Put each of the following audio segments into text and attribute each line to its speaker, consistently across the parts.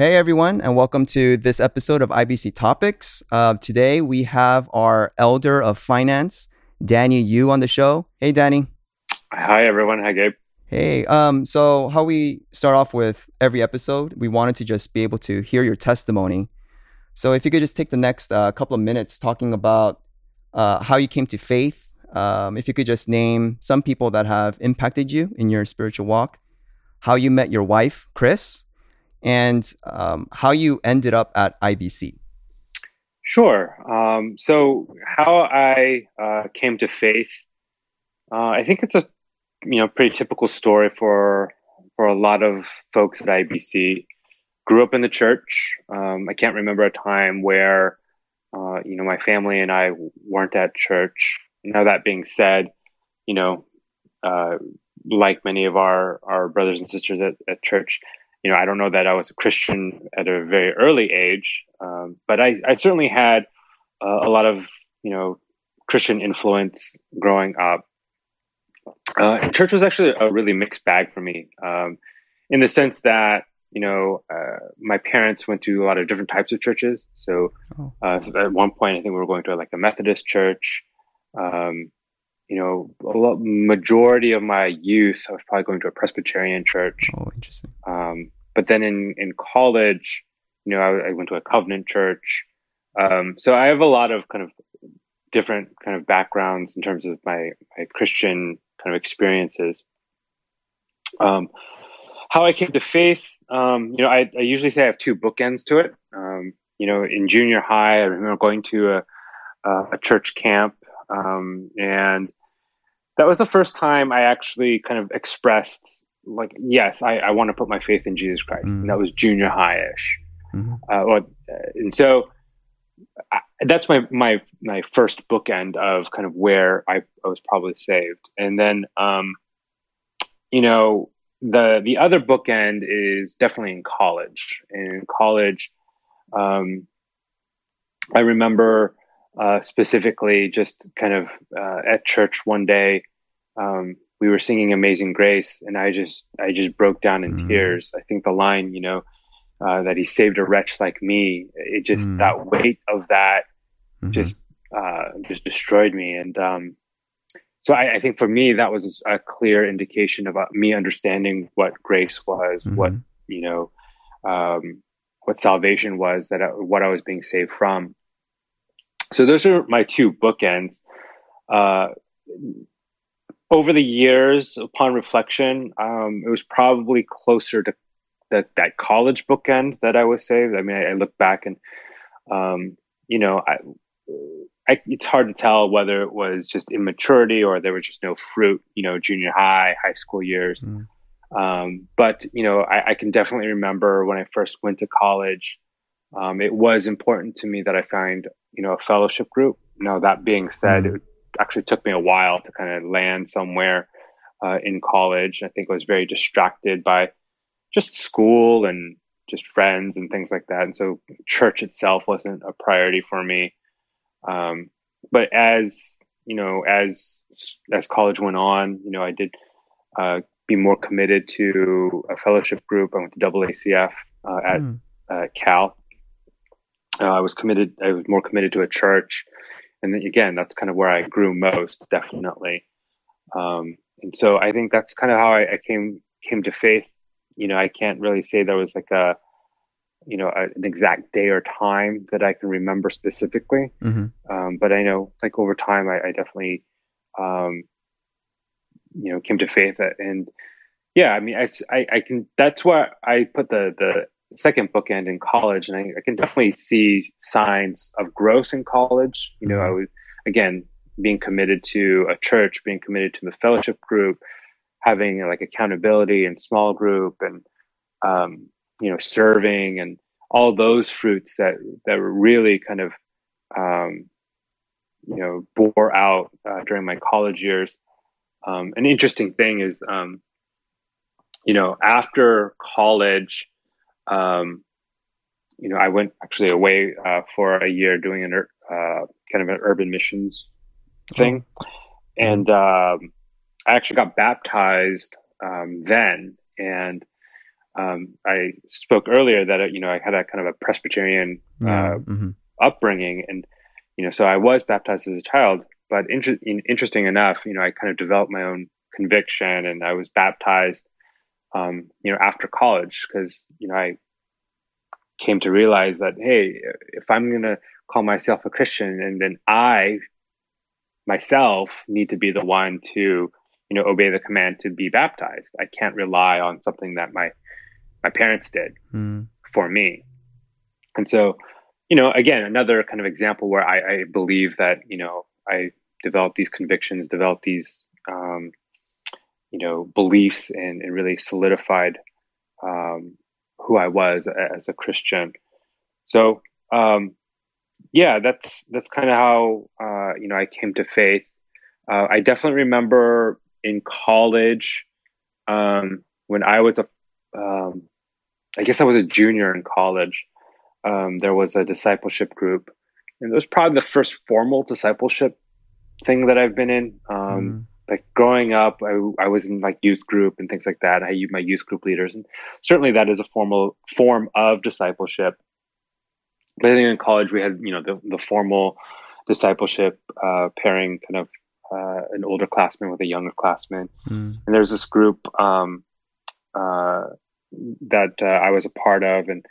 Speaker 1: Hey everyone, and welcome to this episode of IBC Topics. Uh, today we have our elder of finance, Danny Yu, on the show. Hey, Danny.
Speaker 2: Hi everyone. Hi Gabe.
Speaker 1: Hey. Um. So how we start off with every episode, we wanted to just be able to hear your testimony. So if you could just take the next uh, couple of minutes talking about uh, how you came to faith. Um, if you could just name some people that have impacted you in your spiritual walk, how you met your wife, Chris and um, how you ended up at IBC.
Speaker 2: Sure. Um, so how I uh, came to faith, uh, I think it's a you know pretty typical story for for a lot of folks at IBC. Grew up in the church. Um, I can't remember a time where uh, you know my family and I weren't at church. Now that being said, you know, uh, like many of our our brothers and sisters at, at church, you know, I don't know that I was a Christian at a very early age, um, but I, I certainly had uh, a lot of, you know, Christian influence growing up. Uh, church was actually a really mixed bag for me, um, in the sense that you know uh, my parents went to a lot of different types of churches. So, oh. uh, so, at one point, I think we were going to like a Methodist church. Um, you know, a lot, majority of my youth, I was probably going to a Presbyterian church.
Speaker 1: Oh, interesting.
Speaker 2: Um, but then in, in college, you know, I, I went to a Covenant church. Um, so I have a lot of kind of different kind of backgrounds in terms of my, my Christian kind of experiences. Um, how I came to faith, um, you know, I, I, usually say I have two bookends to it. Um, you know, in junior high, I remember going to a, a church camp, um, and that was the first time I actually kind of expressed like, yes, I, I want to put my faith in Jesus Christ. Mm-hmm. And that was junior high-ish. Mm-hmm. Uh, or, and so I, that's my, my, my first bookend of kind of where I, I was probably saved. And then, um, you know, the, the other bookend is definitely in college. And in college, um, I remember uh, specifically just kind of uh, at church one day, um, we were singing Amazing Grace, and I just I just broke down in mm. tears. I think the line, you know, uh, that He saved a wretch like me, it just mm. that weight of that mm-hmm. just uh, just destroyed me. And um, so I, I, think for me that was a clear indication about me understanding what grace was, mm-hmm. what you know, um, what salvation was, that I, what I was being saved from. So those are my two bookends. Uh, over the years, upon reflection, um, it was probably closer to that that college bookend that I was saved. I mean, I, I look back and, um, you know, I, I, it's hard to tell whether it was just immaturity or there was just no fruit. You know, junior high, high school years. Mm. Um, but you know, I, I, can definitely remember when I first went to college. Um, it was important to me that I find you know a fellowship group. Now that being said, mm. it actually took me a while to kind of land somewhere uh, in college. I think I was very distracted by just school and just friends and things like that. And so church itself wasn't a priority for me. Um, but as, you know, as, as college went on, you know, I did, uh, be more committed to a fellowship group. I went to AACF, uh, at, mm. uh, Cal. Uh, I was committed, I was more committed to a church and again, that's kind of where I grew most, definitely. Um, and so I think that's kind of how I, I, came came to faith. You know, I can't really say there was like a you know a, an exact day or time that I can remember specifically, mm-hmm. um, but I know like over time I, I definitely um, you know came to faith and yeah, I mean I, I, I can that's why I put the the second bookend in college, and I, I, can definitely see signs of growth in college. You know, I mm-hmm. was again being committed to a church, being committed to the fellowship group, having like accountability and small group, and um, you know, serving and all those fruits that that were really kind of um, you know bore out uh, during my college years. Um, an interesting thing is, um, you know, after college, um, you know, I went actually away uh, for a year doing an uh, kind of an urban missions thing, oh. and um, I actually got baptized um, then. And um, I spoke earlier that you know I had a kind of a Presbyterian uh,
Speaker 1: hmm
Speaker 2: upbringing, and you know, so I was baptized as a child. But inter- in, interesting enough, you know, I kind of developed my own conviction, and I was baptized, um, you know, after college because you know I came to realize that hey, if I'm going to call myself a Christian, and then I myself need to be the one to you know obey the command to be baptized. I can't rely on something that my my parents did
Speaker 1: mm
Speaker 2: for me. And so, you know, again, another kind of example where I, I believe that, you know, I developed these convictions, developed these, um, you know, beliefs and, and really solidified um, who I was as a Christian. So, um, yeah, that's that's kind of how uh, you know I came to faith. Uh, I definitely remember in college um, when I was a, um, I guess I was a junior in college. Um, there was a discipleship group, and it was probably the first formal discipleship thing that I've been in. Um,
Speaker 1: mm
Speaker 2: like growing up, I, I was in like youth group and things like that. I used my youth group leaders, and certainly that is a formal form of discipleship. But I think in college we had you know the, the formal discipleship uh, pairing kind of uh, an older classman with a younger classman,
Speaker 1: mm
Speaker 2: and there's this group um, uh, that uh, I was a part of, and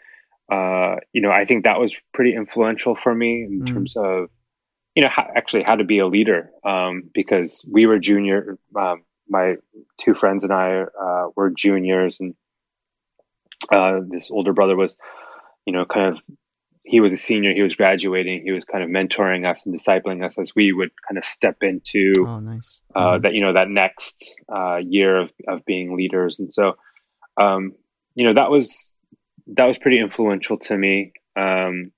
Speaker 2: uh, you know I think that was pretty influential for me in
Speaker 1: Mm.
Speaker 2: terms of you know how, actually how to be a leader um, because we were junior. Um, my two friends and I uh, were juniors, and uh, this older brother was, you know, kind of he was a senior. He was graduating. He was kind of mentoring us and discipling us as we would kind of step into
Speaker 1: Oh, nice.
Speaker 2: uh,
Speaker 1: Mhm.
Speaker 2: that you know that next uh, year of of being leaders, and so um, you know that was that was pretty influential to me. Um,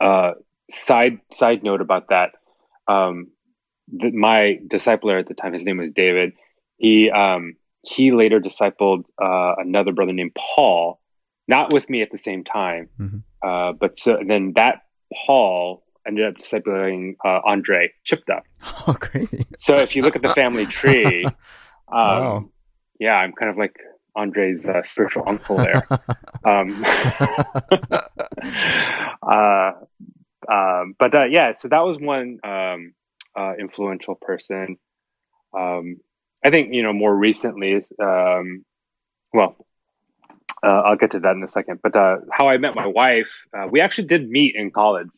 Speaker 2: uh, side side note about that, um, th- my discipler at the time, his name was David. He um, he later discipled uh, another brother named Paul, not with me at the same time,
Speaker 1: Mhm.
Speaker 2: uh, but so then that Paul ended up discipling uh, Andre Chipta.
Speaker 1: Oh, crazy.
Speaker 2: So if you look at the family tree, um,
Speaker 1: Wow.
Speaker 2: yeah, I'm kind of like Andre's uh, spiritual uncle there. Um, uh, um, but uh, yeah, so that was one um, uh, influential person. Um, I think you know more recently. Um, well, uh, I'll get to that in a second. But uh, how I met my wife, uh, we actually did meet in college.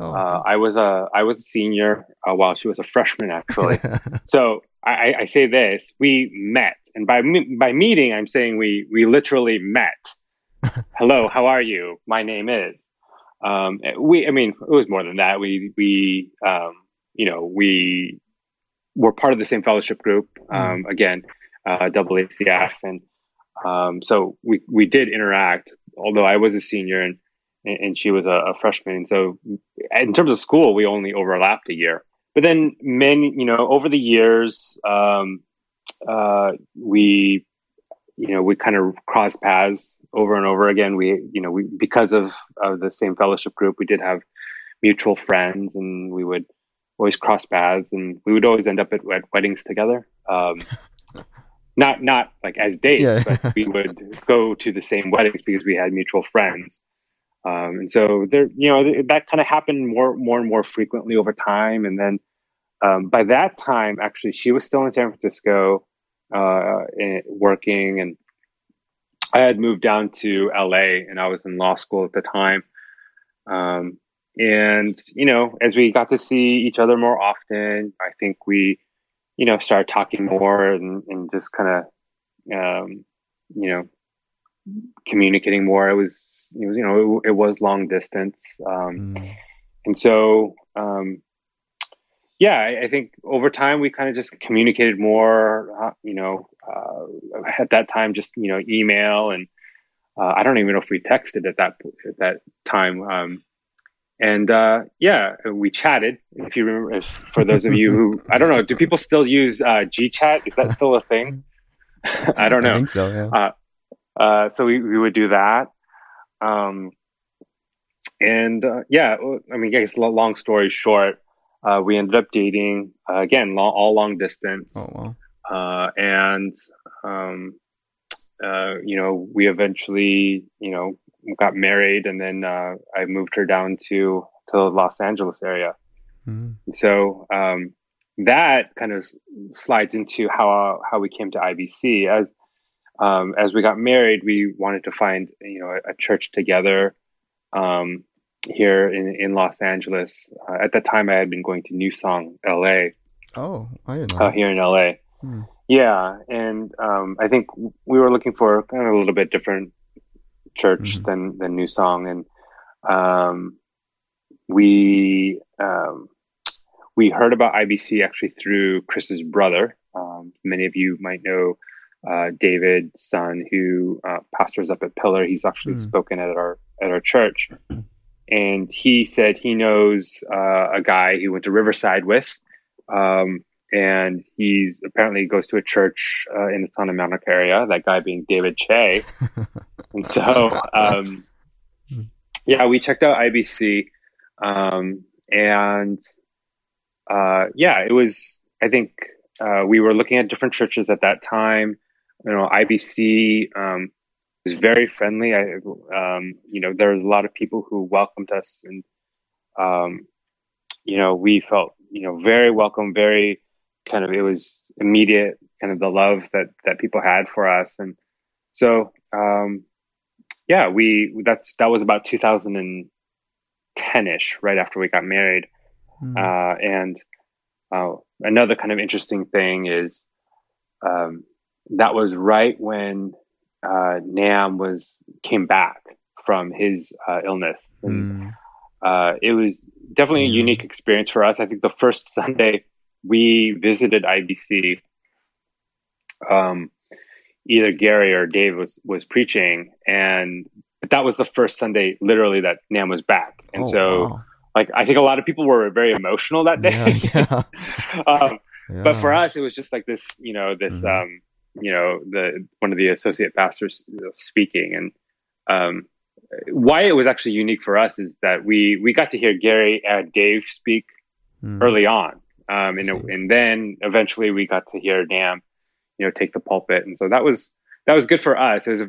Speaker 1: oh.
Speaker 2: Uh, I was a I was a senior uh, while she was a freshman, actually. So I, I say this: we met, and by me- by meeting, I'm saying we we literally met. Hello, how are you? My name is. Um, we, I mean, it was more than that. We we um, you know we were part of the same fellowship group. Um, Again, uh, and um, so we we did interact. Although I was a senior and and and she was a, a freshman, so in terms of school, we only overlapped a year but then many you know over the years um, uh, we you know we kind of crossed paths over and over again we you know we because of, of the same fellowship group we did have mutual friends and we would always cross paths and we would always end up at, at weddings together um, not not like as dates
Speaker 1: Yeah.
Speaker 2: but we would go to the same weddings because we had mutual friends um, and so there, you know, that kind of happened more, more and more frequently over time. And then um, by that time, actually, she was still in San Francisco, uh, and working, and I had moved down to LA, and I was in law school at the time. Um, and you know, as we got to see each other more often, I think we, you know, started talking more and, and just kind of, um, you know, communicating more. It was, it was, you know, it, it was long distance, um,
Speaker 1: Mm.
Speaker 2: and so, um, yeah, I, I think over time we kind of just communicated more. Uh, you know, uh, at that time, just you know, email and uh, I don't even know if we texted at that at that time. Um, and uh, yeah, we chatted. If you remember, if, for those of you who I don't know, do people still use uh, GChat? Is that still a thing? I don't know.
Speaker 1: I think so. Yeah.
Speaker 2: Uh, so we, we would do that. Um, and uh, yeah, I mean, I guess long story short, uh, we ended up dating uh, again, long, all long distance.
Speaker 1: oh wow.
Speaker 2: Uh, and um, uh, you know, we eventually, you know, got married, and then uh, I moved her down to to the Los Angeles area. Mm-hmm. So um, that kind of slides into how how we came to IBC. As um, as we got married, we wanted to find you know a, a church together um, here in in Los Angeles. Uh, at that time, I had been going to New Song, LA.
Speaker 1: Oh, I didn't know.
Speaker 2: Uh, here in LA. Hmm. Yeah, and um, I think we were looking for kind of a little bit different church mm-hmm. than than New Song, and um, we um, we heard about IBC actually through Chris's brother. Um, many of you might know uh, David's son, who uh, pastors up at Pillar. He's actually mm. spoken at our at our church, and he said he knows uh, a guy who went to Riverside with, um, and he apparently goes to a church uh, in the Santa Monica area. That guy being David Che, and so um, yeah, we checked out IBC, um, and uh, yeah, it was. I think uh, we were looking at different churches at that time. You know, IBC um, was very friendly. I, um, you know, there was a lot of people who welcomed us, and um, you know, we felt you know very welcome, very kind of. It was immediate, kind of the love that that people had for us, and so um, yeah, we that's that was about 2010 ish, right after we got married. Mm. Uh, and uh, another kind of interesting thing is um, that was right when uh, Nam was came back from his uh, illness, and mm. it was definitely a unique experience for us. I think the first Sunday we visited IBC. Um, either Gary or Dave was was preaching, and but that was the first Sunday, literally, that Nam was back, and oh, so wow like I think a lot of people were very emotional that day. Yeah, yeah. um, yeah. But for us, it was just like this, you know, this, mm-hmm. um, you know, the one of the associate pastors speaking, and um, why it was actually unique for us is that we we got to hear Gary and Dave speak mm. early on, um, and and then eventually we got to hear Nam, you know, take the pulpit, and so that was that was good for us. It was a,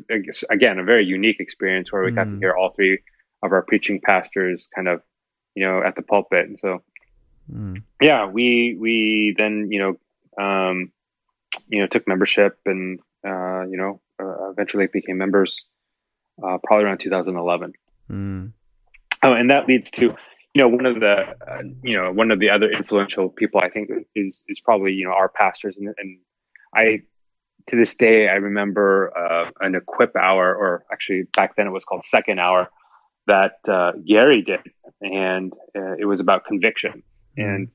Speaker 2: again a very unique experience where we mm. got to mm. hear all three of our preaching pastors kind of you know, at the pulpit. And so, mm. yeah, we we then you know, um, you know, took membership and uh, you know, uh, eventually became members. Uh, probably around 2011. Mm. Oh, and that leads to you know one of the uh, you know one of the other influential people I think is is probably you know our pastors and, and I to this day I remember uh, an equip hour or actually back then it was called second hour that uh, Gary did, and uh, it was about conviction. Mm-hmm. And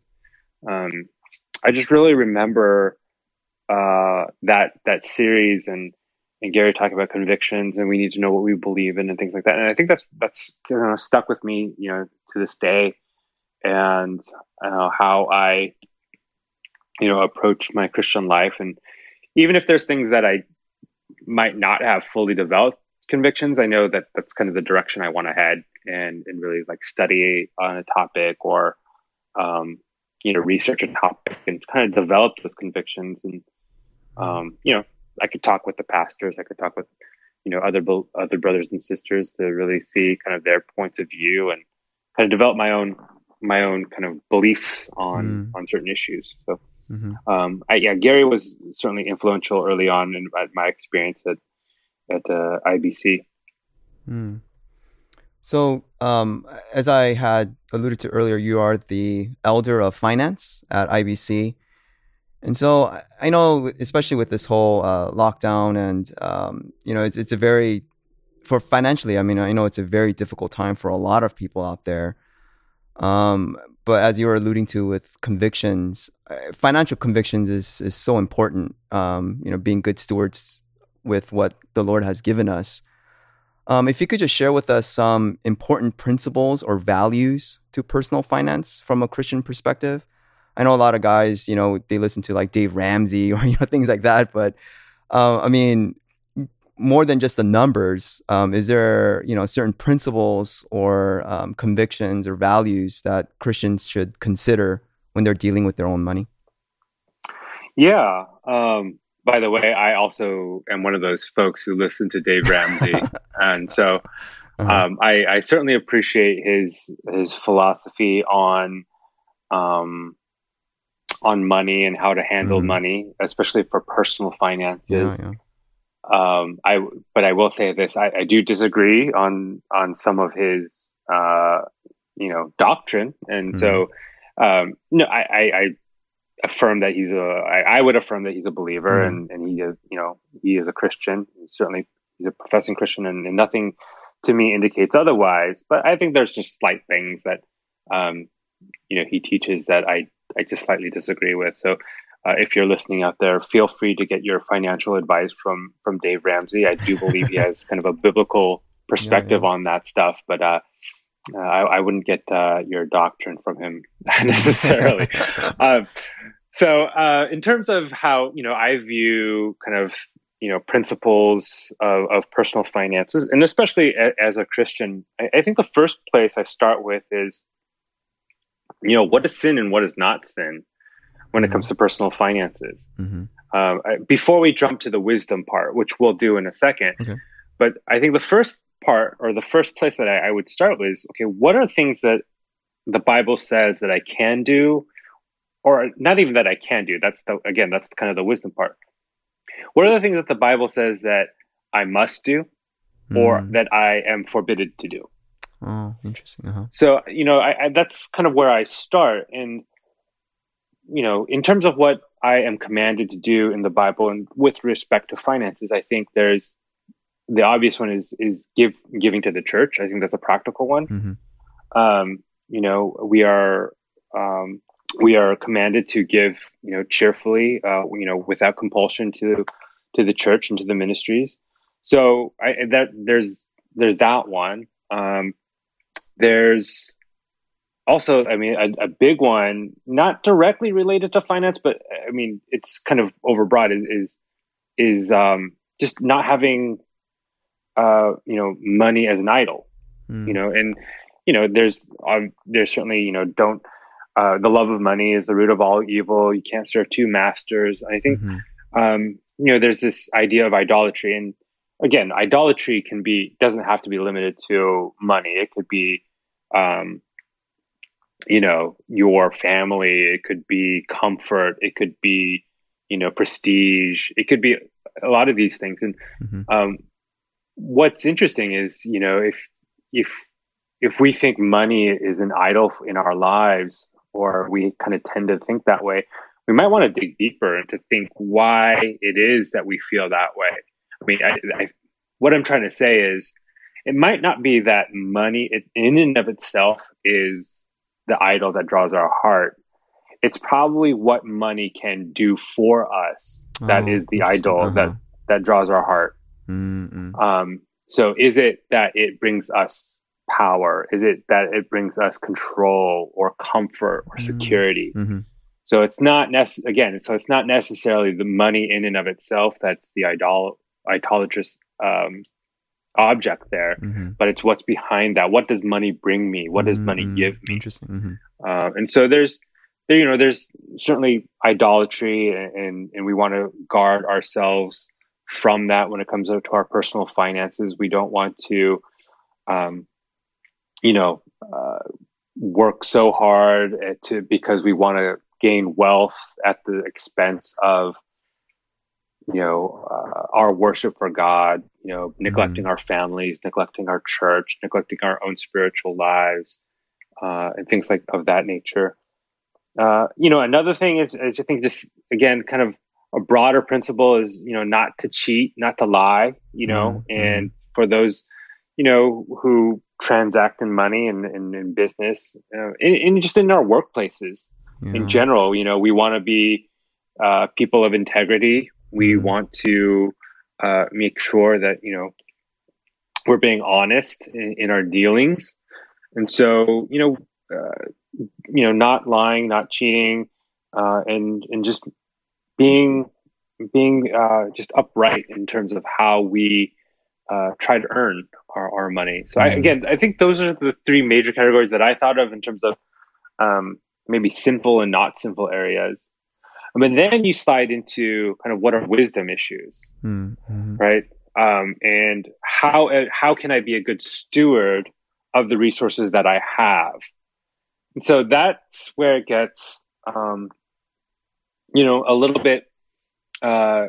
Speaker 2: um, I just really remember uh, that that series and and Gary talking about convictions, and we need to know what we believe in and things like that. And I think that's that's you know stuck with me, you know, to this day, and uh, how I you know approach my Christian life, and even if there's things that I might not have fully developed convictions, I know that that's kind of the direction I want to head and and really like study on a topic or um, you know research a topic and kind of develop those convictions. And um, you know, I could talk with the pastors, I could talk with you know other other brothers and sisters to really see kind of their point of view and kind of develop my own my own kind of beliefs on mm. on certain issues. So. Mm-hmm. Um, I, yeah, Gary was certainly influential early on in my experience at at uh, IBC. Mm.
Speaker 1: So, um, as I had alluded to earlier, you are the elder of finance at IBC. And so I know, especially with this whole uh, lockdown, and um, you know, it's it's a very for financially. I mean, I know it's a very difficult time for a lot of people out there. Um, but as you were alluding to with convictions, uh, financial convictions is is so important. Um, you know, being good stewards with what the Lord has given us. Um, if you could just share with us some important principles or values to personal finance from a Christian perspective. I know a lot of guys, you know, they listen to like Dave Ramsey or you know things like that, but uh, I mean, more than just the numbers, um, is there you know certain principles or um, convictions or values that Christians should consider when they're dealing with their own money?
Speaker 2: Yeah, um, by the way, I also am one of those folks who listen to Dave Ramsey, and so uh-huh. um, I, I, certainly appreciate his his philosophy on um, on money and how to handle mm-hmm. money, especially for personal finances. Yeah, yeah. Um, I but I will say this: I, I, do disagree on on some of his uh, you know doctrine, and mm-hmm. so um, no, I, I, I, affirm that he's a. I, I would affirm that he's a believer, mm-hmm. and and he is you know he is a Christian. He's certainly he's a professing Christian, and, and, nothing to me indicates otherwise. But I think there's just slight things that um, you know he teaches that I I just slightly disagree with. So uh, if you're listening out there, feel free to get your financial advice from from Dave Ramsey. I do believe he has kind of a biblical perspective yeah, yeah. on that stuff, but uh, uh, I, I, wouldn't get uh, your doctrine from him necessarily. Um, so, uh, in terms of how you know I view kind of you know principles of, of personal finances, and especially a, as a Christian, I, I think the first place I start with is you know what is sin and what is not sin when it comes to personal finances. Mm-hmm. Um, before we jump to the wisdom part, which we'll do in a second, okay. but I think the first part or the first place that I, I would start with is okay, what are things that the Bible says that I can do, or not even that I can do? That's the again, that's kind of the wisdom part. What are the things that the Bible says that I must do, or mm. that I am forbidden to do?
Speaker 1: Oh, interesting. Uh-huh.
Speaker 2: So you know, I, I, that's kind of where I start, and you know, in terms of what I am commanded to do in the Bible and with respect to finances, I think there's the obvious one is is give giving to the church. I think that's a practical one. Mm-hmm. Um, you know, we are um, we are commanded to give, you know, cheerfully, uh, you know, without compulsion to to the church and to the ministries. So I, that there's there's that one. Um, there's also, I mean, a, a, big one, not directly related to finance, but I mean, it's kind of overbroad. Is is, is um, just not having, uh, you know, money as an idol. Mm. You know, and you know, there's um, there's certainly you know, don't uh, the love of money is the root of all evil. You can't serve two masters. I think, mm-hmm. um, you know, there's this idea of idolatry, and again, idolatry can be doesn't have to be limited to money. It could be um, you know your family it could be comfort it could be you know prestige it could be a lot of these things and mm-hmm. um, what's interesting is you know if if if we think money is an idol in our lives or we kind of tend to think that way we might want to dig deeper and to think why it is that we feel that way i mean I, I, what i'm trying to say is it might not be that money in and of itself is the idol that draws our heart. It's probably what money can do for us that oh, is the idol uh-huh. that that draws our heart. Um, so is it that it brings us power? Is it that it brings us control or comfort or mm. security? Mm-hmm. So it's not nece- again. So it's not necessarily the money in and of itself that's the idol idolatrous um, object there, mm-hmm. but it's what's behind that. What does money bring me? What does mm-hmm. money give me?
Speaker 1: Interesting. Mm-hmm.
Speaker 2: Uh, and so there's, there, you know, there's certainly idolatry, and and we want to guard ourselves from that when it comes to our personal finances. We don't want to, um, you know, uh, work so hard to because we want to gain wealth at the expense of you know, uh, our worship for God, you know, neglecting mm-hmm. our families, neglecting our church, neglecting our own spiritual lives, uh, and things like of that nature. Uh, you know, another thing is, is I think just again, kind of a broader principle is, you know, not to cheat, not to lie, you know, mm-hmm. and for those, you know, who transact in money and in business, uh, in, in, just in our workplaces yeah. in general, you know, we want to be uh, people of integrity. We mm-hmm. want to uh, make sure that you know we're being honest in, in our dealings, and so you know, uh, you know, not lying, not cheating, uh, and and just being being uh, just upright in terms of how we uh, try to earn our, our money. So mm-hmm. I, again, I think those are the three major categories that I thought of in terms of um, maybe sinful and not sinful areas. But then you slide into kind of what are wisdom issues,
Speaker 1: Mm-hmm.
Speaker 2: right? Um, and how uh, how can I be a good steward of the resources that I have? And so that's where it gets, um, you know, a little bit, uh,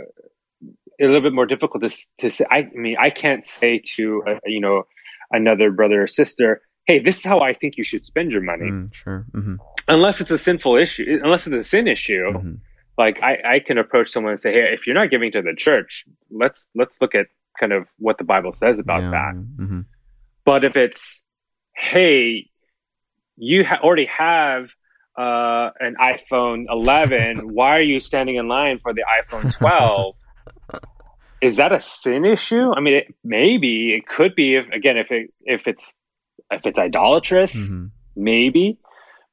Speaker 2: a little bit more difficult to to say. I, mean, I can't say to uh, you know another brother or sister, "Hey, this is how I think you should spend your money,"
Speaker 1: Mm, sure. Mm-hmm.
Speaker 2: unless it's a sinful issue, unless it's a sin issue.
Speaker 1: Mm-hmm.
Speaker 2: Like I, I can approach someone and say, "Hey, if you're not giving to the church, let's let's look at kind of what the Bible says about
Speaker 1: yeah.
Speaker 2: that."
Speaker 1: Mm-hmm.
Speaker 2: But if it's, "Hey, you ha- already have uh, an iPhone 11, why are you standing in line for the iPhone 12?" Is that a sin issue? I mean, it, maybe it could be. If again, if it if it's if it's idolatrous,
Speaker 1: Mm-hmm.
Speaker 2: maybe.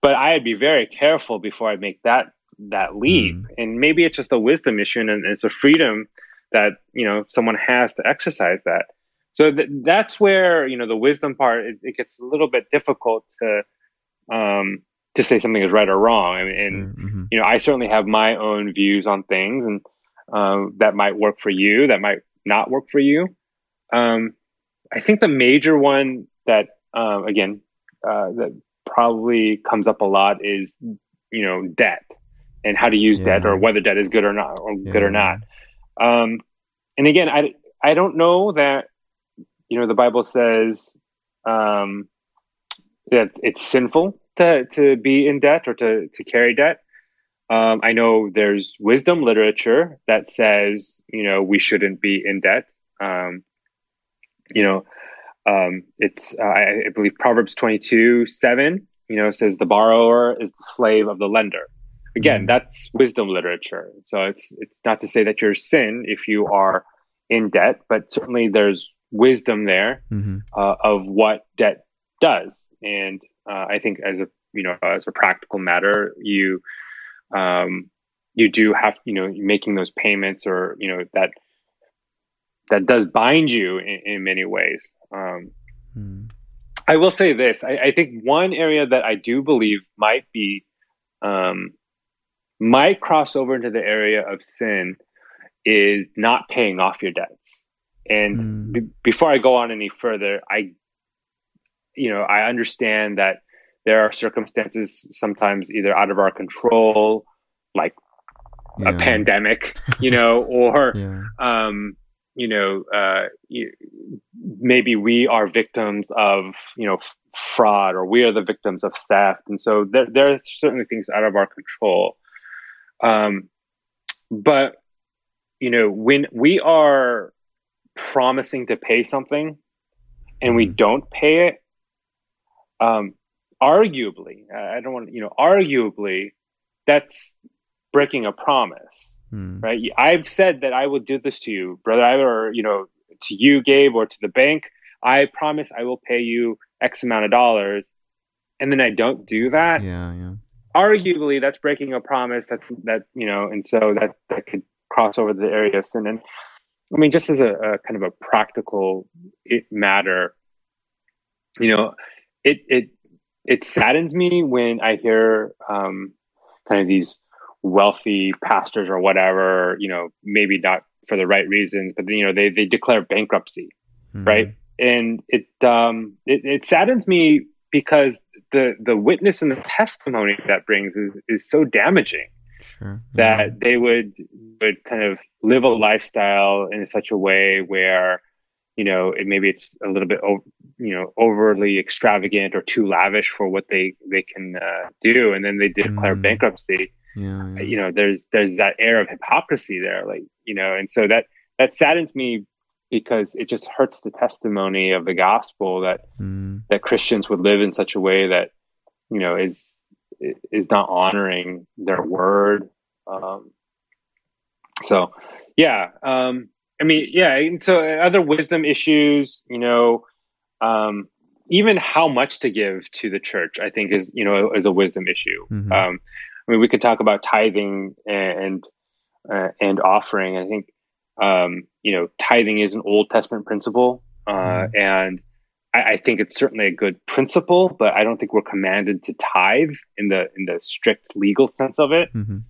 Speaker 2: But I'd be very careful before I make that that leap.
Speaker 1: Mm.
Speaker 2: And maybe it's just a wisdom issue, and it's a freedom that you know someone has to exercise that. So th- that's where you know the wisdom part it, it gets a little bit difficult to um, to say something is right or wrong. I mean, and
Speaker 1: mm-hmm.
Speaker 2: you know, I certainly have my own views on things, and um, that might work for you, that might not work for you. Um, I think the major one that, um, again, uh, that probably comes up a lot is, you know, debt and how to use debt or whether debt is good or not, or good or not. Um, and again, I, I don't know that, you know, the Bible says um, that it's sinful to, to be in debt or to, to carry debt. Um, I know there's wisdom literature that says, you know, we shouldn't be in debt. Um, you know, um, it's, uh, I, I believe Proverbs 22 7, you know, says the borrower is the slave of the lender. Again,
Speaker 1: Mhm.
Speaker 2: that's wisdom literature. So it's, it's not to say that you're sin if you are in debt, but certainly there's wisdom there
Speaker 1: Mm-hmm.
Speaker 2: uh, of what debt does. And uh, I think as a you know as a practical matter, you um, you do have you know making those payments or you know that that does bind you in, in many ways. Um,
Speaker 1: Mm.
Speaker 2: I will say this: I, I think one area that I do believe might be um, might cross over into the area of sin is not paying off your debts. And
Speaker 1: Mm.
Speaker 2: be- before I go on any further, I, you know, I understand that there are circumstances sometimes either out of our control, like a pandemic, you know, or
Speaker 1: Yeah.
Speaker 2: um, you know, uh, you, maybe we are victims of, you know, f- fraud or we are the victims of theft. And so there, there are certainly things out of our control. Um, but, you know, when we are promising to pay something and we
Speaker 1: Mhm.
Speaker 2: don't pay it, um, arguably, I don't want to, you know, arguably, that's breaking a promise
Speaker 1: Mm.
Speaker 2: right? I've said that I will do this to you, brother, or you know, to you, Gabe, or to the bank. I promise I will pay you X amount of dollars, and then I don't do that.
Speaker 1: Yeah. Yeah.
Speaker 2: Arguably, that's breaking a promise. That's that you know, and so that that could cross over the area of sin. And I mean, just as a, a kind of a practical it matter, you know, it it it saddens me when I hear um, kind of these wealthy pastors or whatever, you know, maybe not for the right reasons, but you know, they they declare bankruptcy,
Speaker 1: Mhm.
Speaker 2: right? And it um it, it saddens me because the the witness and the testimony that brings is is so damaging
Speaker 1: Sure. Yeah.
Speaker 2: that they would would kind of live a lifestyle in such a way where you know it maybe it's a little bit you know overly extravagant or too lavish for what they they can uh, do and then they declare
Speaker 1: Mm.
Speaker 2: bankruptcy
Speaker 1: Yeah. yeah.
Speaker 2: you know there's there's that air of hypocrisy there like you know and so that that saddens me because it just hurts the testimony of the gospel that
Speaker 1: Mm.
Speaker 2: that Christians would live in such a way that you know is is not honoring their word. Um, so, yeah, um, I mean, yeah. And so, other wisdom issues, you know, um, even how much to give to the church, I think is you know is a wisdom issue.
Speaker 1: Mhm.
Speaker 2: Um, I mean, we could talk about tithing and uh, and offering. I think um, you know tithing is an Old Testament principle, uh,
Speaker 1: Mhm.
Speaker 2: and I, I think it's certainly a good principle. But I don't think we're commanded to tithe in the in the strict legal sense of it.
Speaker 1: Mhm.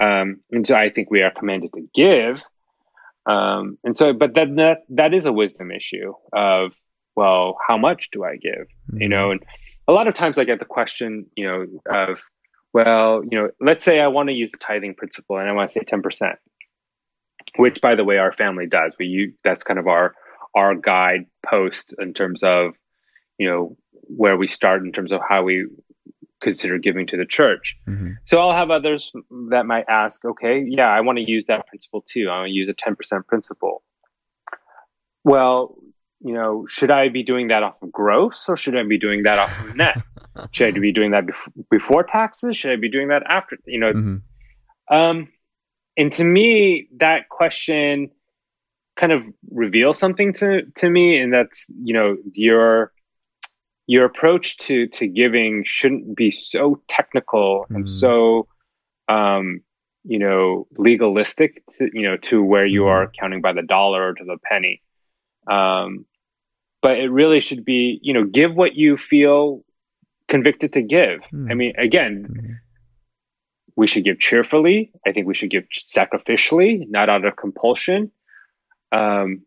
Speaker 2: Um, and so I think we are commanded to give. Um, and so, but that, that that is a wisdom issue of well, how much do I give? Mm-hmm. You know, and a lot of times I get the question, you know, of well, you know, let's say I want to use the tithing principle and I want to say ten percent, which, by the way, our family does. We use that's kind of our our guide post in terms of you know where we start in terms of how we consider giving to the church. Mm-hmm. So I'll have others that might ask, okay, yeah, I want to use that principle too. I want to use a 10% principle. Well, you know, should I be doing that off of gross or should I be doing that off of net? should I be doing that bef- before taxes? Should I be doing that after? You know, mm-hmm. um, and to me, that question kind of reveals something to to me, and that's you know your your approach to to giving shouldn't be so technical mm-hmm. and so um, you know legalistic to, you know to where you are mm-hmm. counting by the dollar or to the penny um, but it really should be you know give what you feel convicted to give mm-hmm. i mean again mm-hmm. We should give cheerfully i think we should give sacrificially not out of compulsion um,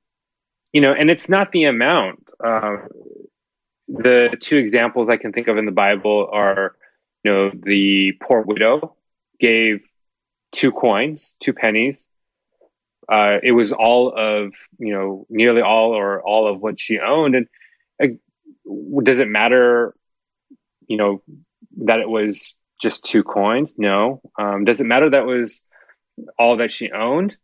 Speaker 2: you know and it's not the amount uh, the two examples I can think of in the Bible are, you know, the poor widow gave two coins, two pennies. Uh, it was all of, you know, nearly all or all of what she owned. And uh, does it matter, you know, that it was just two coins? No. Um, does it matter that was all that she owned?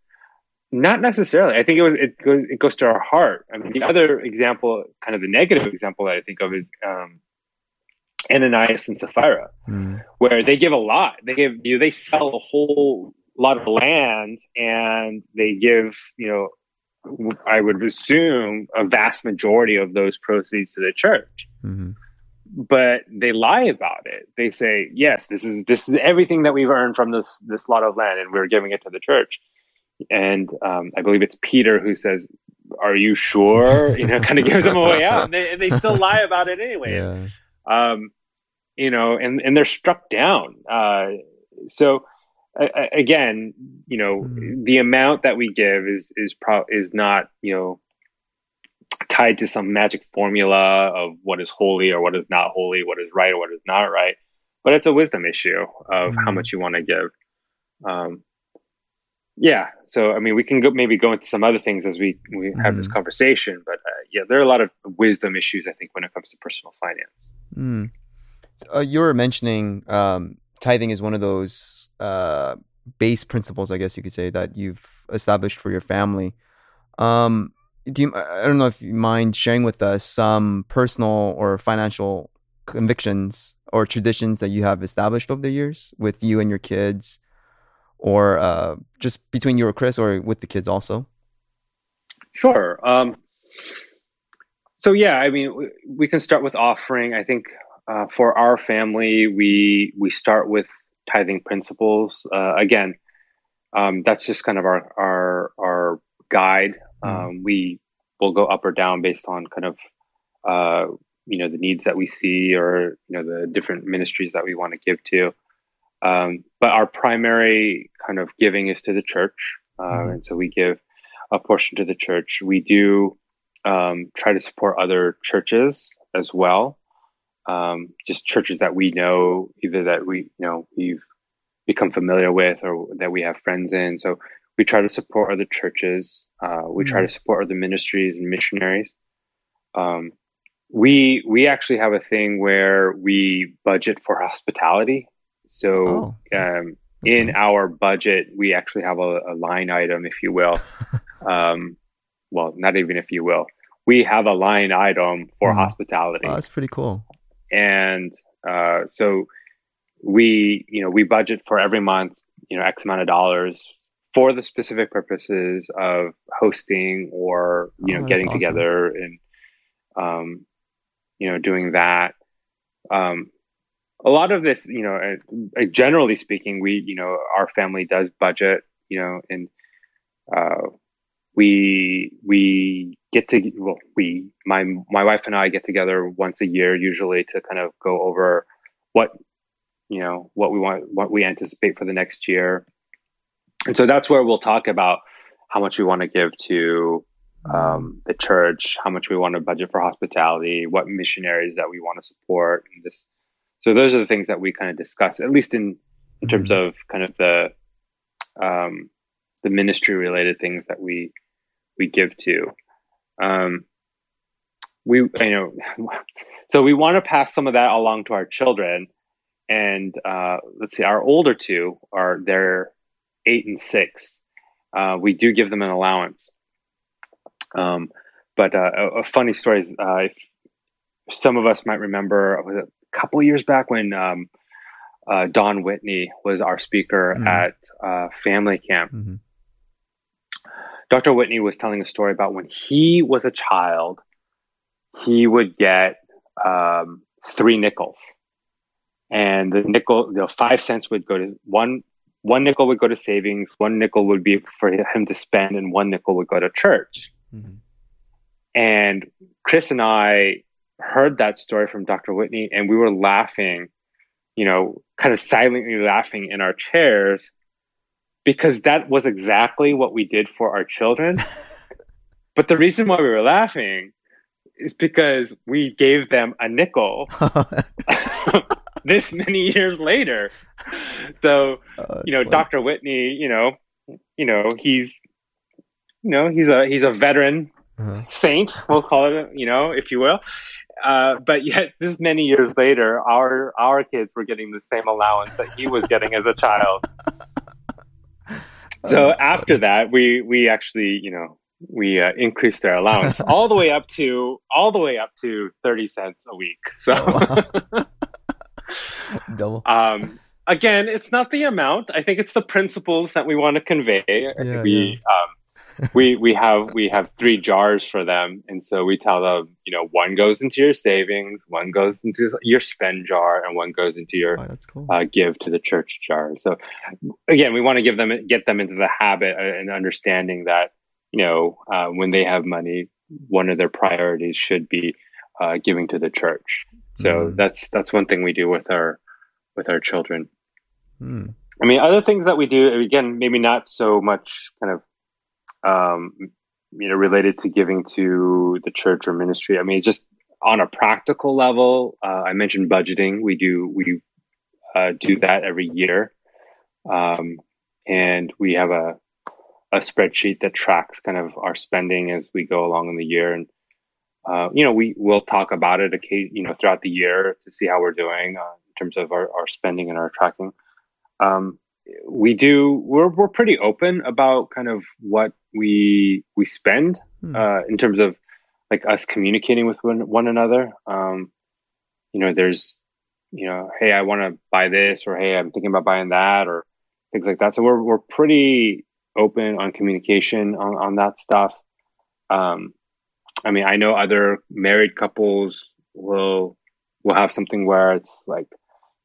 Speaker 2: Not necessarily. I think it was it goes it goes to our heart. I mean, the other example, kind of the negative example that I think of is um, Ananias and Sapphira, mm. where they give a lot. They give you know, they sell a whole lot of land and they give you know I would assume a vast majority of those proceeds to the church. Mm-hmm. But they lie about it. They say, "Yes, this is this is everything that we've earned from this this lot of land, and we're giving it to the church." and um, I believe it's Peter who says, "Are you sure?" You know, kind of gives them a way out, and they, and they still lie about it anyway. Yeah. Um, you know, and and they're struck down. Uh, so uh, again, you know, mm. the amount that we give is is pro- is not you know tied to some magic formula of what is holy or what is not holy, what is right or what is not right. But it's a wisdom issue of mm. how much you want to give. Um, yeah so i mean we can go maybe go into some other things as we we have mm-hmm. this conversation but uh, yeah there are a lot of wisdom issues i think when it comes to personal finance
Speaker 1: mm. uh, you were mentioning um, tithing is one of those uh, base principles i guess you could say that you've established for your family um, do you i don't know if you mind sharing with us some personal or financial convictions or traditions that you have established over the years with you and your kids or uh, just between you or Chris, or with the kids also?
Speaker 2: Sure. Um, so yeah, I mean, we, can start with offering. I think uh, for our family, we we start with tithing principles. Uh, again, um, that's just kind of our our our guide. Mm. Um, we will go up or down based on kind of uh, you know the needs that we see or you know the different ministries that we want to give to. Um, but our primary kind of giving is to the church. Uh, mm-hmm. And so we give a portion to the church. We do um, try to support other churches as well. Um, just churches that we know, either that we, you know, we've become familiar with or that we have friends in. So we try to support other churches. Uh, we mm-hmm. try to support other ministries and missionaries. Um, we we actually have a thing where we budget for hospitality so oh, um, in nice. our budget, we actually have a, a line item, if you will. um, well, not even if you will. We have a line item for mm. hospitality.
Speaker 1: Oh, that's pretty cool.
Speaker 2: And uh, so we, you know, we budget for every month, you know, X amount of dollars for the specific purposes of hosting or you know oh, getting awesome. together and um, you know doing that. Um, a lot of this, you know, uh, generally speaking, we, you know, our family does budget, you know, and uh, we we get to well, we my my wife and I get together once a year usually to kind of go over what you know what we want what we anticipate for the next year and so that's where we'll talk about how much we want to give to um, the church, how much we want to budget for hospitality, what missionaries that we want to support, and this. So those are the things that we kind of discuss, at least in in terms
Speaker 1: Mm-hmm.
Speaker 2: of kind of the um, the ministry related things that we we give to. Um, we you know, so we want to pass some of that along to our children, and uh, let's see, our older two are they're eight and six. Uh, we do give them an allowance. Um, but uh, a, a funny story is uh, if some of us might remember was a couple years back when um, uh, Don Whitney was our speaker
Speaker 1: Mhm.
Speaker 2: at uh, family camp.
Speaker 1: Mhm.
Speaker 2: Dr. Whitney was telling a story about when he was a child, he would get um, three nickels, and the nickel, the five cents would go to one. One nickel would go to savings. One nickel would be for him to spend, and one nickel would go to church.
Speaker 1: Mhm.
Speaker 2: And Chris and I heard that story from Dr. Whitney, and we were laughing, you know, kind of silently laughing in our chairs because that was exactly what we did for our children. but the reason why we were laughing is because we gave them a nickel this many years later. So,
Speaker 1: Oh,
Speaker 2: you know,
Speaker 1: funny.
Speaker 2: Dr. Whitney, you know, you know, he's you know, he's a he's a veteran
Speaker 1: Uh-huh.
Speaker 2: saint, we'll call it, you know, if you will. Uh, but yet, this many years later, our our kids were getting the same allowance that he was getting as a child.
Speaker 1: Oh,
Speaker 2: So
Speaker 1: that's
Speaker 2: after
Speaker 1: funny.
Speaker 2: that, we we actually, you know, we uh, increased their allowance all the way up to all the way up to thirty cents a week. So
Speaker 1: Oh, Double.
Speaker 2: um, again, it's not the amount. I think it's the principles that we want to convey.
Speaker 1: Yeah,
Speaker 2: we um, we we have we have three jars for them, and so we tell them, you know, one goes into your savings, one goes into your spend jar, and one goes into your
Speaker 1: Oh, cool.
Speaker 2: uh, give to the church jar. So again, we want to give them get them into the habit uh, and understanding that you know uh, when they have money, one of their priorities should be uh, giving to the church. So
Speaker 1: Mm.
Speaker 2: that's that's one thing we do with our with our children.
Speaker 1: Hmm.
Speaker 2: I mean, other things that we do again, maybe not so much kind of um, you know related to giving to the church or ministry. I mean, just on a practical level, uh, I mentioned budgeting. We do we uh, do that every year, um, and we have a a spreadsheet that tracks kind of our spending as we go along in the year and. Uh, you know, we will talk about it, occasion, you know, throughout the year to see how we're doing uh, in terms of our, our spending and our tracking. Um, we do. We're we're pretty open about kind of what we we spend
Speaker 1: Hmm.
Speaker 2: uh, in terms of like us communicating with one, one another. Um, you know, there's, you know, hey, I want to buy this, or hey, I'm thinking about buying that, or things like that. So we're we're pretty open on communication on on that stuff. Um, I mean, I know other married couples will will have something where it's like,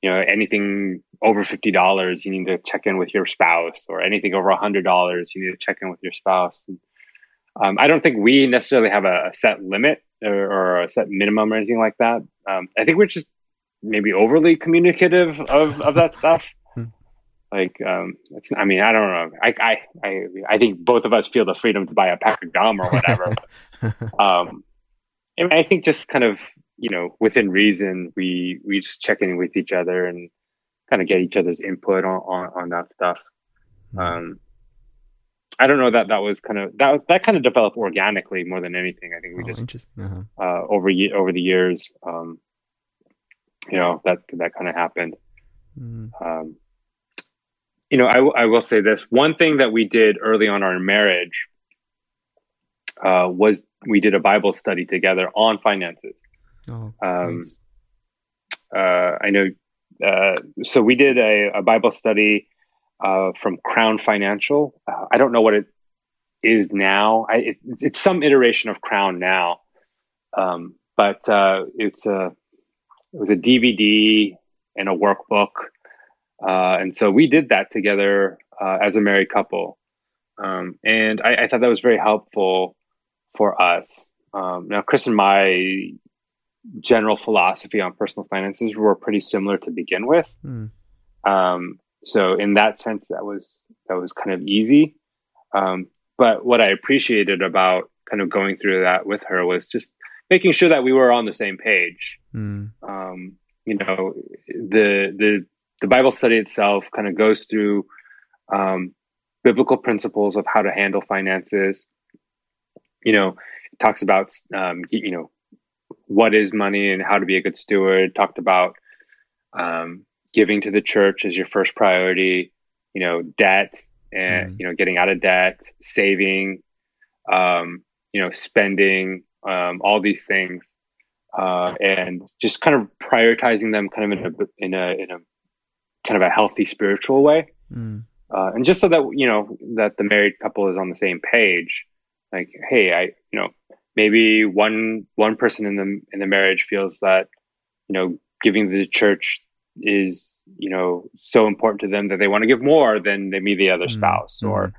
Speaker 2: you know, anything over fifty dollars, you need to check in with your spouse, or anything over a hundred dollars, you need to check in with your spouse. And, um, I don't think we necessarily have a, a set limit or, or a set minimum or anything like that. Um, I think we're just maybe overly communicative of, of that stuff.
Speaker 1: Hmm.
Speaker 2: Like, um, it's, I mean, I don't know. I, I, I, I think both of us feel the freedom to buy a pack of gum or whatever. um, and I think just kind of, you know, within reason, we, we just check in with each other and kind of get each other's input on, on, on that stuff.
Speaker 1: Hmm.
Speaker 2: Um, I don't know that that was kind of that was, that kind of developed organically more than anything. I think we
Speaker 1: oh,
Speaker 2: just.
Speaker 1: Uh-huh.
Speaker 2: uh, over over the years, um, you know, that that kind of happened.
Speaker 1: Hmm.
Speaker 2: Um, you know, I I will say this one thing that we did early on our marriage uh, was we did a Bible study together on finances.
Speaker 1: Oh,
Speaker 2: Um,
Speaker 1: nice.
Speaker 2: uh, I know. Uh, so we did a, a Bible study uh, from Crown Financial. Uh, I don't know what it is now. I, it, it's some iteration of Crown now, um, but uh, it's a it was a DVD and a workbook, uh, and so we did that together uh, as a married couple, um, and I, I thought that was very helpful for us. Um, now, Chris and my general philosophy on personal finances were pretty similar to begin with.
Speaker 1: Hmm.
Speaker 2: Um, so in that sense, that was that was kind of easy. Um, but what I appreciated about kind of going through that with her was just making sure that we were on the same page. Mm. Um, you know, the the the Bible study itself kind of goes through um, biblical principles of how to handle finances. You know, talks about um, you know what is money and how to be a good steward. Talked about um, giving to the church as your first priority. You know, debt and mm. you know getting out of debt, saving, um, you know, spending, um, all these things, uh, and just kind of prioritizing them kind of in a in a in a kind of a healthy spiritual way. Mm. Uh, and just so that you know that the married couple is on the same page like hey i you know maybe one one person in the in the marriage feels that you know giving to the church is you know so important to them that they want to give more than maybe the other mm-hmm. spouse or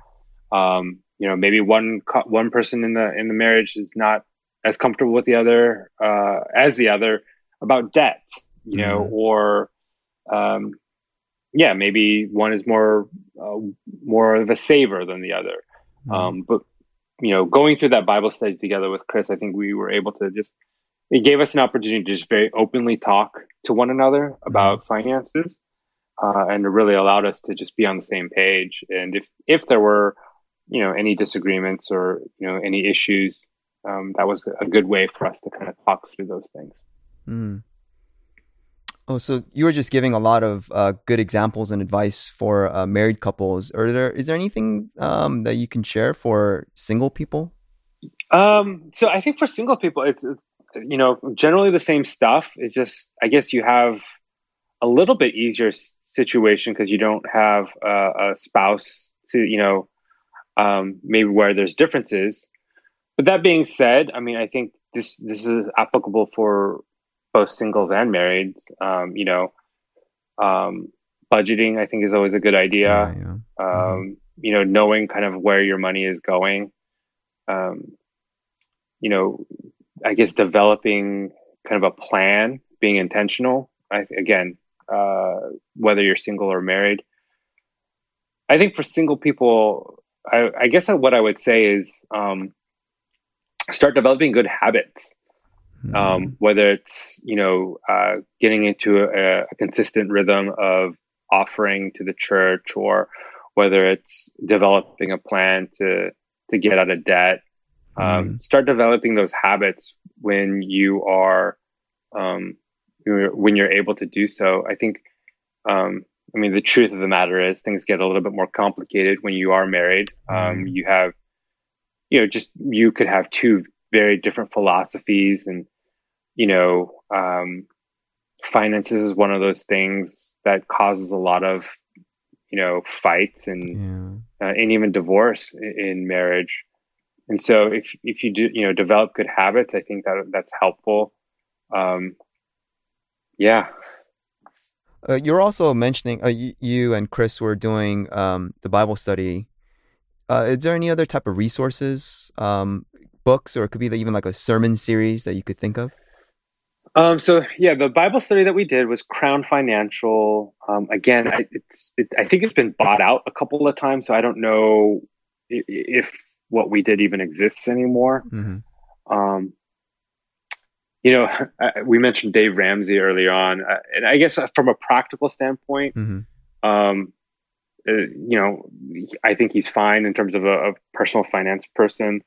Speaker 2: um, you know maybe one one person in the in the marriage is not as comfortable with the other uh, as the other about debt you mm-hmm. know or um, yeah maybe one is more uh, more of a saver than the other mm-hmm. um, but you know going through that bible study together with chris i think we were able to just it gave us an opportunity to just very openly talk to one another about mm-hmm. finances uh, and it really allowed us to just be on the same page. And if if there were, you know, any disagreements or you know any issues, um, that was a good way for us to kind of talk through those things. Mm.
Speaker 1: Oh, so you were just giving a lot of uh, good examples and advice for uh, married couples. Are there is there anything um, that you can share for single people?
Speaker 2: Um, so I think for single people, it's, it's you know generally the same stuff. It's just I guess you have a little bit easier situation because you don't have a spouse to you know um, maybe where there's differences. But that being said, I mean, I think this this is applicable for both singles and married. Um, you know, um, budgeting I think is always a good idea. Yeah, yeah. Mm-hmm. Um, you know, knowing kind of where your money is going. Um, you know, I guess developing kind of a plan, being intentional. I, again, uh, whether you're single or married. I think for single people, I, I guess what I would say is um, start developing good habits. Mm-hmm. Um, whether it's you know uh, getting into a, a, consistent rhythm of offering to the church, or whether it's developing a plan to to get out of debt. Um, mm-hmm. Start developing those habits when you are um, when you're able to do so. I think, um, I mean, the truth of the matter is things get a little bit more complicated when you are married. Um, mm-hmm. you have, you know, just you could have two very different philosophies, and you know, um, finances is one of those things that causes a lot of, you know, fights and yeah. uh, and even divorce in, in marriage. And so, if if you do, you know, develop good habits, I think that that's helpful. Um, yeah.
Speaker 1: Uh, you're also mentioning uh, you, you, and Chris were doing um, the Bible study. Uh, is there any other type of resources, um, books, or it could be even like a sermon series that you could think of?
Speaker 2: Um, so yeah, the Bible study that we did was Crown Financial. Um, again, I, it, I think it's been bought out a couple of times, so I don't know if, if what we did even exists anymore. Mm-hmm. Um, you know, we mentioned Dave Ramsey early on, uh, and I guess uh, from a practical standpoint, mm-hmm. um, uh, you know, I think he's fine in terms of a, a personal finance person.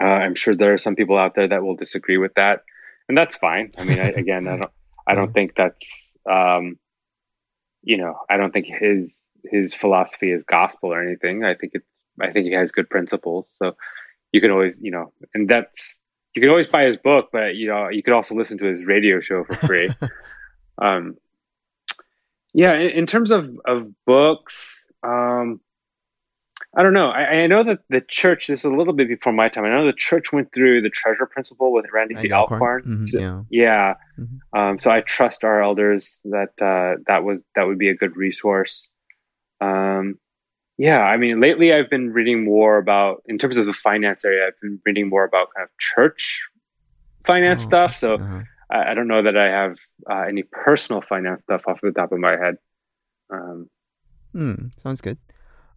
Speaker 2: Uh, I'm sure there are some people out there that will disagree with that, and that's fine. I mean, I, again, I don't, I don't think that's, um, you know, I don't think his his philosophy is gospel or anything. I think it's, I think he has good principles. So you can always, you know, and that's you can always buy his book, but you know you could also listen to his radio show for free. um, yeah, in, in, terms of of books, um, I don't know. I, I, know that the church. This is a little bit before my time. I know the church went through the treasure principle with Randy P. Alcorn. Mm-hmm, so, yeah. yeah. Mm-hmm. Um, so I trust our elders that uh, that was that would be a good resource. Um, yeah, I mean, lately I've been reading more about, in terms of the finance area, I've been reading more about kind of church finance oh, stuff. So uh-huh. I, I, don't know that I have uh, any personal finance stuff off the top of my head. Um,
Speaker 1: hmm, sounds good.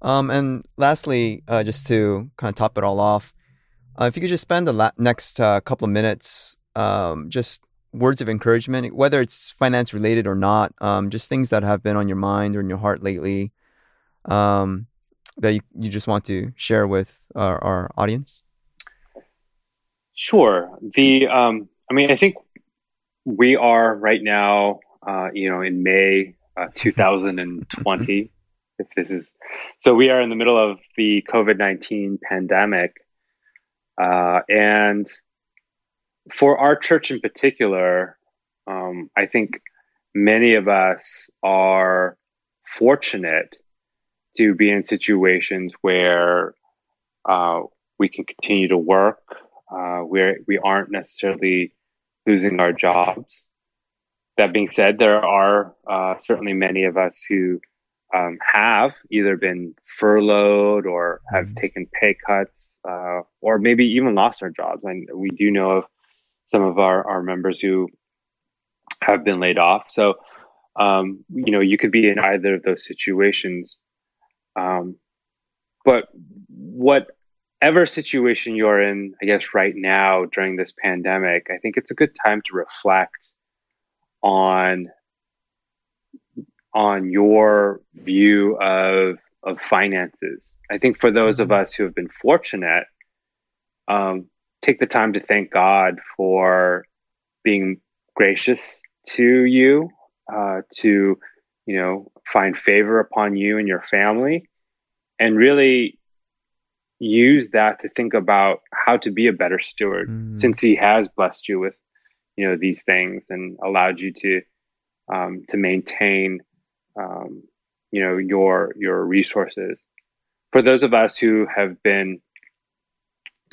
Speaker 1: Um, and lastly, uh, just to kind of top it all off, uh, if you could just spend the la- next uh, couple of minutes, um, just words of encouragement, whether it's finance related or not, um, just things that have been on your mind or in your heart lately, um, that you, you just want to share with our, our audience.
Speaker 2: Sure. The um, I mean, I think we are right now, uh, you know, in May uh, 2020. If this is so, we are in the middle of the COVID 19 pandemic. Uh, and for our church in particular, um, I think many of us are fortunate to be in situations where uh, we can continue to work. Uh, where we aren't necessarily losing our jobs. That being said, there are uh, certainly many of us who um, have either been furloughed or have mm-hmm. taken pay cuts uh, or maybe even lost their jobs. And we do know of some of our, our members who have been laid off. So, um, you know, you could be in either of those situations. Um, but whatever situation you're in, I guess right now during this pandemic, I think it's a good time to reflect on on your view of of finances. I think for those of us who have been fortunate, um, take the time to thank God for being gracious to you, uh, to you know find favor upon you and your family, and really use that to think about how to be a better steward, mm. since He has blessed you with you know these things and allowed you to um, to maintain um, you know your your resources. For those of us who have been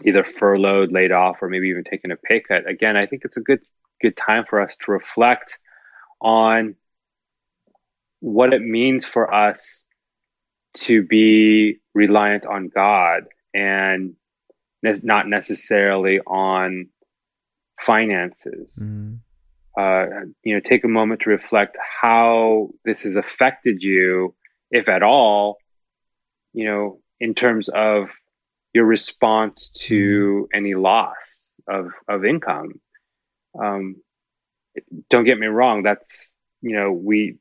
Speaker 2: either furloughed, laid off, or maybe even taken a pay cut, again, I think it's a good good time for us to reflect on what it means for us to be reliant on God and ne- not necessarily on finances. Mm uh, you know, take a moment to reflect how this has affected you, if at all, you know, in terms of your response to any loss of, of income. Um, don't get me wrong. That's, you know, we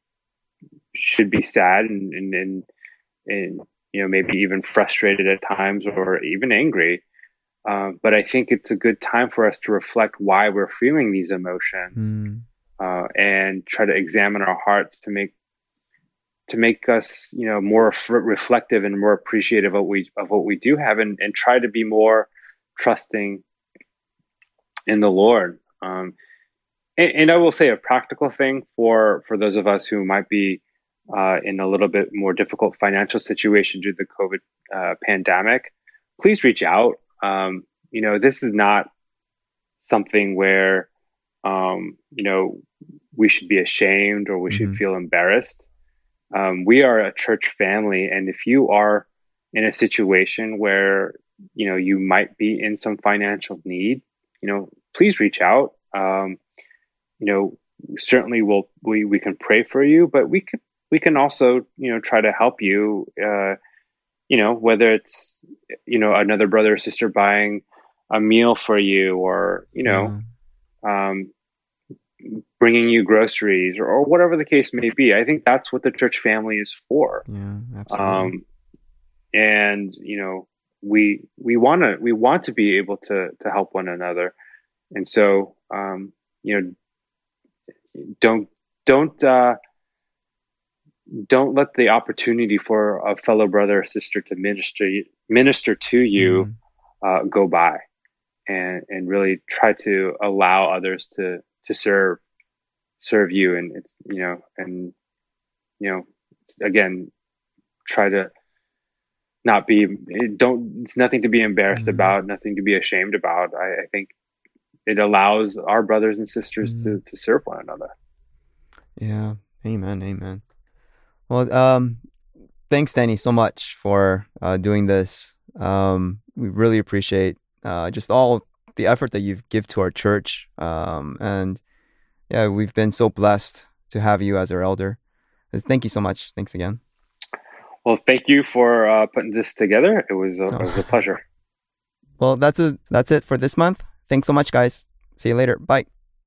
Speaker 2: should be sad and, and, and, and you know, maybe even frustrated at times or even angry. Uh, but I think it's a good time for us to reflect why we're feeling these emotions mm. uh, and try to examine our hearts to make to make us, you know, more f- reflective and more appreciative of what we of what we do have, and, and try to be more trusting in the Lord. Um, and, and, I will say a practical thing for for those of us who might be uh, in a little bit more difficult financial situation due to the COVID uh, pandemic. Please reach out um, you know, this is not something where, um, you know, we should be ashamed or we mm-hmm. should feel embarrassed. Um, we are a church family, and if you are in a situation where you know you might be in some financial need, you know, please reach out. Um, you know, certainly we'll we we can pray for you, but we can we can also you know try to help you. Uh, you know, whether it's, you know, another brother or sister buying a meal for you or, you know, yeah. um, bringing you groceries or, or, whatever the case may be. I think that's what the church family is for.
Speaker 1: Yeah, absolutely. Um,
Speaker 2: and, you know, we, we want to, we want to be able to, to help one another. And so, um, you know, don't, don't, uh, don't let the opportunity for a fellow brother or sister to minister minister to you mm-hmm. uh, go by, and and really try to allow others to to serve serve you, and it's you know and you know again try to not be don't it's nothing to be embarrassed mm-hmm. about nothing to be ashamed about I, I, think it allows our brothers and sisters mm-hmm. to to serve one another
Speaker 1: yeah amen amen well, um, thanks, Danny, so much for uh, doing this. Um, we really appreciate uh, just all the effort that you've give to our church. Um, and yeah, we've been so blessed to have you as our elder. Thank you so much. Thanks again.
Speaker 2: Well, thank you for uh, putting this together. It was, a, it was a pleasure.
Speaker 1: Well, that's a that's it for this month. Thanks so much, guys. See you later. Bye.